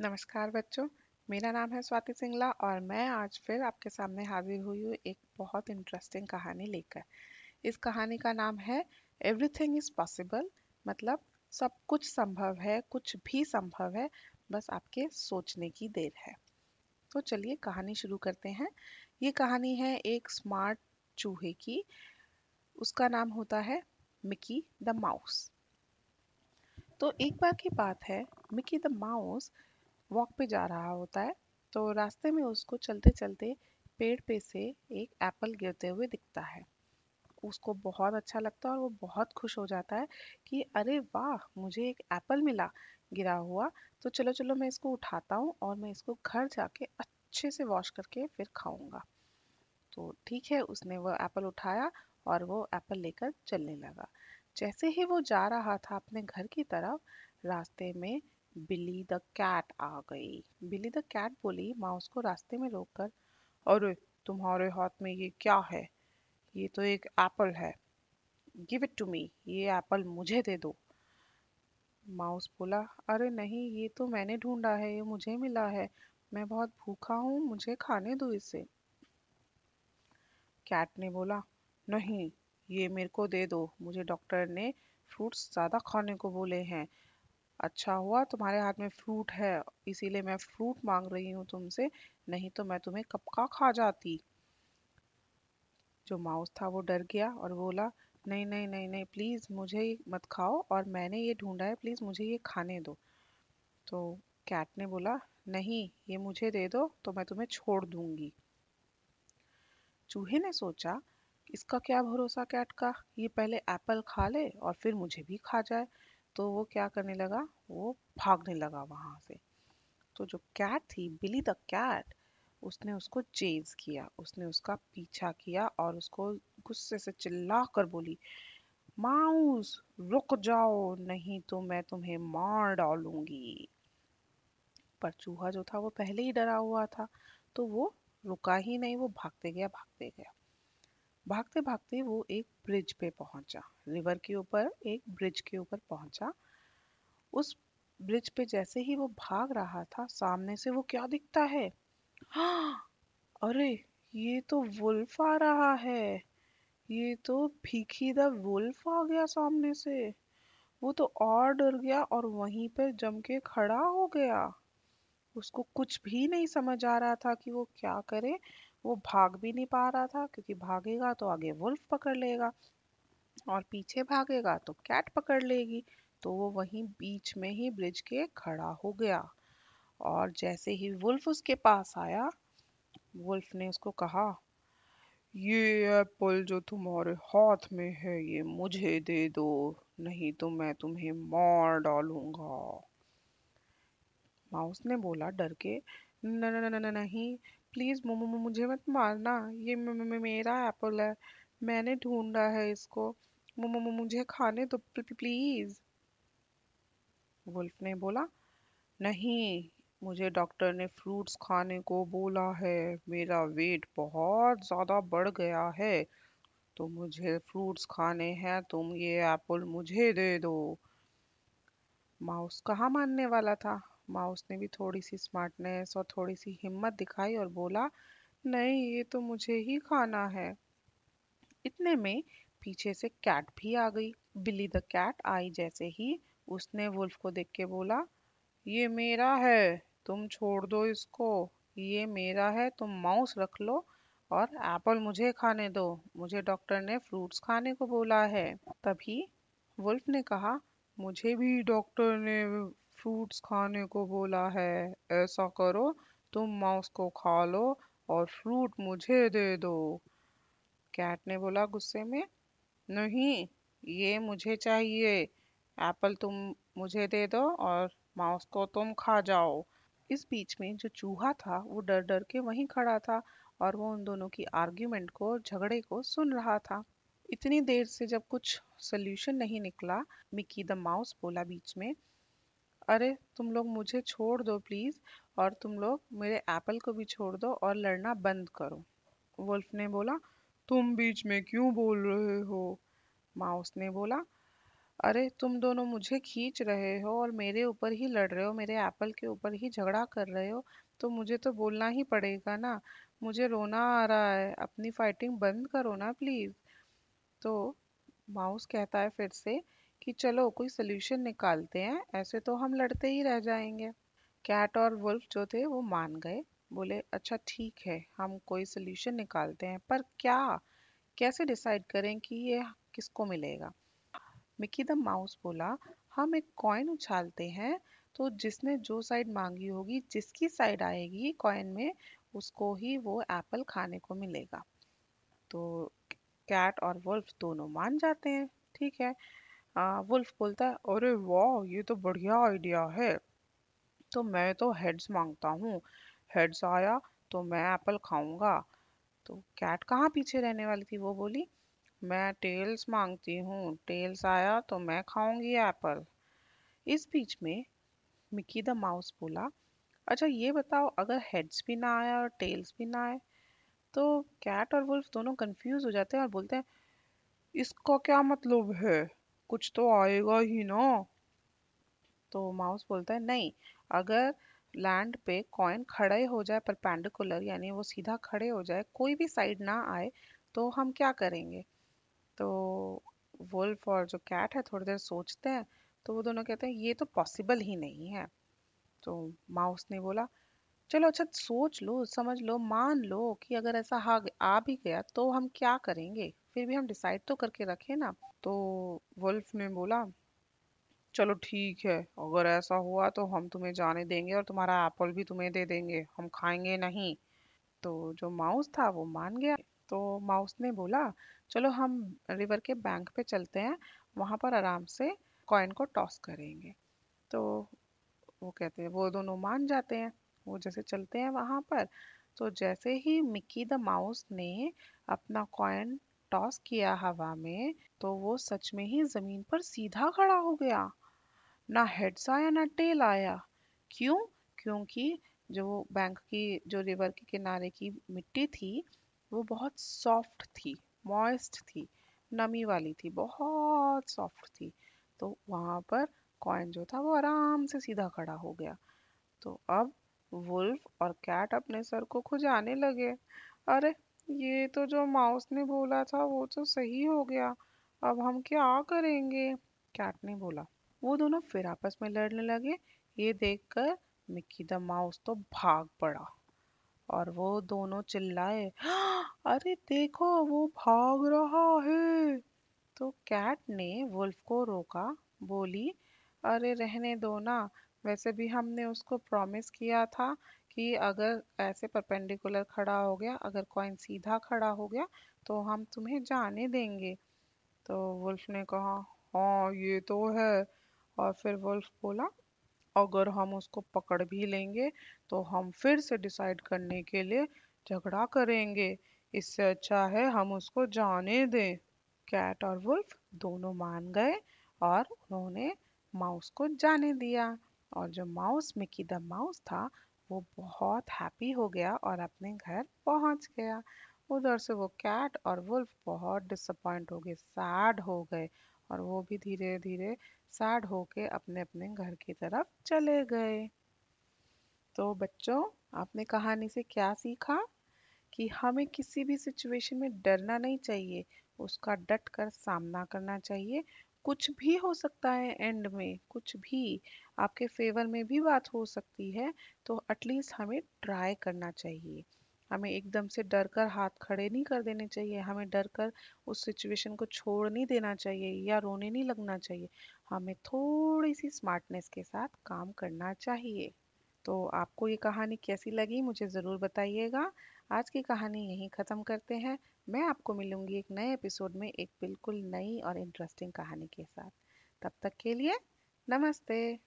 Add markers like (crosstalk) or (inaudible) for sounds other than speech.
नमस्कार बच्चों, मेरा नाम है स्वाति सिंगला और मैं आज फिर आपके सामने हाजिर हुई हूँ एक बहुत इंटरेस्टिंग कहानी लेकर। इस कहानी का नाम है एवरीथिंग इज़ पॉसिबल मतलब सब कुछ संभव है, कुछ भी संभव है, बस आपके सोचने की देर है। तो चलिए कहानी शुरू करते हैं। ये कहानी है एक स्मार्ट चूहे की। उसका नाम होता है मिकी द माउस तो एक बार की बात है मिकी द माउस वॉक पे जा रहा होता है तो रास्ते में उसको चलते चलते पेड़ पे से एक एप्पल गिरते हुए दिखता है। उसको बहुत अच्छा लगता है और वो बहुत खुश हो जाता है कि अरे वाह, मुझे एक एप्पल मिला, गिरा हुआ। तो चलो चलो, मैं इसको उठाता हूँ और मैं इसको घर जाके अच्छे से वॉश करके फिर खाऊँगा। तो ठीक है, उसने वो एप्पल उठाया और वो एप्पल लेकर चलने लगा। जैसे ही वो जा रहा था अपने घर की तरफ़, रास्ते में बिल्ली द कैट आ गई। बिल्ली द कैट बोली, माउस को रास्ते में रोककर, अरे, तुम्हारे हाथ में ये क्या है? ये तो एक एप्पल है। Give it to me. ये एप्पल मुझे दे दो। माउस बोला, अरे नहीं, ये तो मैंने ढूंढा है, ये मुझे मिला है। मैं बहुत भूखा हूँ, मुझे खाने दो इसे। कैट ने बोला, नहीं, ये मेरे को दे दो। मुझे डॉक्टर ने फ्रूट्स ज़्यादा खाने को बोले हैं। अच्छा हुआ, तुम्हारे हाथ में फ्रूट है, इसीलिए मैं फ्रूट मांग रही हूँ तुमसे, नहीं तो मैं तुम्हें कब का खा जाती। जो माउस था वो डर गया और बोला, नहीं नहीं नहीं नहीं प्लीज़ मुझे मत खाओ और मैंने ये ढूंढा है प्लीज़ मुझे ये खाने दो। तो कैट ने बोला, नहीं, ये मुझे दे दो तो मैं तुम्हें छोड़ दूँगी। चूहे ने सोचा, इसका क्या भरोसा कैट का? ये पहले एप्पल खा ले और फिर मुझे भी खा जाए। तो वो क्या करने लगा? वो भागने लगा वहाँ से। तो जो कैट थी बिली द कैट उसने उसको चेज किया, उसने उसका पीछा किया और उसको गुस्से से चिल्ला कर बोली माउस रुक जाओ, नहीं तो मैं तुम्हें मार डालूँगी। पर चूहा जो था, वो पहले ही डरा हुआ था तो वो रुका ही नहीं, वो भागते गया भागते गया। भागते भागते वो एक ब्रिज पे पहुँचा। रिवर के ऊपर, एक ब्रिज के ऊपर पहुँचा। उस ब्रिज पे जैसे ही वो भाग रहा था, सामने से वो क्या दिखता है? हाँ (gasps) अरे, ये तो वुल्फ आ रहा है। ये तो भीखी द वुल्फ आ गया सामने से। वो तो और डर गया और वहीं पर जम के खड़ा हो गया। उसको कुछ भी नहीं समझ आ रहा था कि वो क्या करे। वो भाग भी नहीं पा रहा था, क्योंकि भागेगा तो आगे वुल्फ पकड़ लेगा और पीछे भागेगा तो कैट पकड़ लेगी। तो वो वहीं बीच में ही ब्रिज के खड़ा हो गया और जैसे ही वुल्फ उसके पास आया, वुल्फ ने उसको कहा, ये एप्पल जो तुम्हारे हाथ में है, ये मुझे दे दो, नहीं तो मैं तुम्हें मार डालूँगा। माउस ने बोला, डर के? न न न नहीं। प्लीज़ मोमो मुझे मत मारना। ये मेरा एप्पल है। मैंने ढूंढा है इसको। मोमो मुझे खाने दो प्लीज़। वुल्फ ने बोला, नहीं। मुझे डॉक्टर ने फ्रूट्स खाने को बोला है। मेरा वेट बहुत ज़्यादा बढ़ गया है। तो मुझे फ्रूट्स खाने हैं, तुम ये एप्पल मुझे दे दो। माउस कहाँ मानने वाला था? माउस ने भी थोड़ी सी स्मार्टनेस और थोड़ी सी हिम्मत दिखाई और बोला, नहीं, ये तो मुझे ही खाना है। इतने में पीछे से कैट भी आ गई। बिल्ली द कैट आई जैसे ही उसने वुल्फ को देख के बोला, ये मेरा है, तुम छोड़ दो इसको। ये मेरा है, तुम माउस रख लो और एप्पल मुझे खाने दो। मुझे डॉक्टर ने फ्रूट्स खाने को बोला है। तभी वुल्फ ने कहा, मुझे भी डॉक्टर ने फ्रूट्स खाने को बोला है, ऐसा करो, तुम माउस को खा लो और फ्रूट मुझे दे दो। कैट ने बोला गुस्से में, नहीं, ये मुझे चाहिए। एप्पल तुम मुझे दे दो और माउस को तुम खा जाओ। इस बीच में जो चूहा था, वो डर डर के वहीं खड़ा था और वो उन दोनों की आर्ग्यूमेंट को झगड़े को सुन रहा था। इतनी देर से जब कुछ सोल्यूशन नहीं निकला मिकी द माउस बोला बीच में अरे, तुम लोग मुझे छोड़ दो प्लीज़, और तुम लोग मेरे एप्पल को भी छोड़ दो और लड़ना बंद करो। वुल्फ ने बोला, तुम बीच में क्यों बोल रहे हो? माउस ने बोला, अरे, तुम दोनों मुझे खींच रहे हो और मेरे ऊपर ही लड़ रहे हो, मेरे एप्पल के ऊपर ही झगड़ा कर रहे हो तो मुझे तो बोलना ही पड़ेगा ना। मुझे रोना आ रहा है, अपनी फाइटिंग बंद करो ना प्लीज़। तो माउस कहता है फिर से कि चलो कोई सोल्यूशन निकालते हैं, ऐसे तो हम लड़ते ही रह जाएँगे। कैट और वुल्फ जो थे वो मान गए, बोले अच्छा ठीक है, हम कोई सोल्यूशन निकालते हैं, पर क्या? कैसे डिसाइड करें कि ये किसको मिलेगा? मिकी द माउस बोला, हम एक कॉइन उछालते हैं तो जिसने जो साइड मांगी होगी, जिसकी साइड आएगी कॉइन में, उसको ही वो एप्पल खाने को मिलेगा। तो कैट और वुल्फ दोनों मान जाते हैं, ठीक है। वुल्फ बोलता है, अरे वाह, ये तो बढ़िया आइडिया है। तो मैं तो हेड्स माँगता हूँ। हेड्स आया तो मैं एप्पल खाऊँगा। तो कैट कहाँ पीछे रहने वाली थी वो बोली? मैं टेल्स मांगती हूँ। टेल्स आया तो मैं खाऊँगी एप्पल। इस बीच में मिकी द माउस बोला अच्छा ये बताओ, अगर हेड्स भी ना आया और टेल्स भी ना आए तो कैट और वुल्फ दोनों कंफ्यूज हो जाते हैं और बोलते हैं, इसका क्या मतलब है कुछ तो आएगा ही ना। तो माउस बोलता है, नहीं, अगर लैंड पे कॉइन खड़े हो जाए परपेंडिकुलर यानी वो सीधा खड़े हो जाए, कोई भी साइड ना आए तो हम क्या करेंगे? तो वुल्फ और जो कैट है, थोड़ी देर सोचते हैं तो वो दोनों कहते हैं, ये तो पॉसिबल ही नहीं है। तो माउस ने बोला, चलो अच्छा सोच लो, समझ लो, मान लो कि अगर ऐसा आ भी गया तो हम क्या करेंगे? फिर भी हम डिसाइड तो करके रखे ना तो वुल्फ ने बोला, चलो ठीक है, अगर ऐसा हुआ तो हम तुम्हें जाने देंगे और तुम्हारा एप्पल भी तुम्हें दे देंगे, हम खाएँगे नहीं। तो जो माउस था वो मान गया। तो माउस ने बोला, चलो हम रिवर के बैंक पे चलते हैं, वहाँ पर आराम से कॉइन को टॉस करेंगे। तो वो कहते हैं, वो दोनों मान जाते हैं, वो जैसे चलते हैं वहाँ पर। तो जैसे ही मिक्की द माउस ने अपना कॉइन टॉस किया हवा में तो वो सच में ही ज़मीन पर सीधा खड़ा हो गया। ना हेड्स आया, ना टेल आया। क्यों? क्योंकि जो बैंक की, जो रिवर के किनारे की मिट्टी थी, वो बहुत सॉफ्ट थी, मॉइस्ट थी, नमी वाली थी, बहुत सॉफ्ट थी। तो वहाँ पर कॉइन जो था, वो आराम से सीधा खड़ा हो गया। तो अब वुल्फ और कैट अपने सर को खुजाने लगे। अरे ये तो जो माउस ने बोला था, वो तो सही हो गया। अब हम क्या करेंगे? कैट ने बोला, वो दोनों फिर आपस में लड़ने लगे। ये देखकर मिक्की द माउस तो भाग पड़ा और वो दोनों चिल्लाए, अरे देखो, वो भाग रहा है। तो कैट ने वुल्फ को रोका, बोली, अरे रहने दो ना, वैसे भी हमने उसको प्रॉमिस किया था कि अगर ऐसे परपेंडिकुलर खड़ा हो गया, अगर कॉइन सीधा खड़ा हो गया तो हम तुम्हें जाने देंगे। तो वुल्फ ने कहा हाँ ये तो है। और फिर वुल्फ बोला, अगर हम उसको पकड़ भी लेंगे तो हम फिर से डिसाइड करने के लिए झगड़ा करेंगे। इससे अच्छा है हम उसको जाने दें। कैट और वुल्फ दोनों मान गए और उन्होंने माउस को जाने दिया। और जो माउस मिकी द माउस था वो बहुत हैप्पी हो गया और अपने घर पहुँच गया। उधर से वो कैट और वुल्फ बहुत डिसअपॉइंट हो गए सैड हो गए और वो भी धीरे धीरे सैड होके अपने अपने घर की तरफ़ चले गए। तो बच्चों, आपने कहानी से क्या सीखा? कि हमें किसी भी सिचुएशन में डरना नहीं चाहिए, उसका डट कर सामना करना चाहिए कुछ भी हो सकता है एंड में, कुछ भी आपके फेवर में भी बात हो सकती है तो एटलीस्ट हमें ट्राई करना चाहिए। हमें एकदम से डर कर हाथ खड़े नहीं कर देने चाहिए, हमें डर कर उस सिचुएशन को छोड़ नहीं देना चाहिए या रोने नहीं लगना चाहिए। हमें थोड़ी सी स्मार्टनेस के साथ काम करना चाहिए। तो आपको ये कहानी कैसी लगी मुझे ज़रूर बताइएगा। आज की कहानी यहीं ख़त्म करते हैं। मैं आपको मिलूँगी एक नए एपिसोड में एक बिल्कुल नई और इंटरेस्टिंग कहानी के साथ। तब तक के लिए नमस्ते।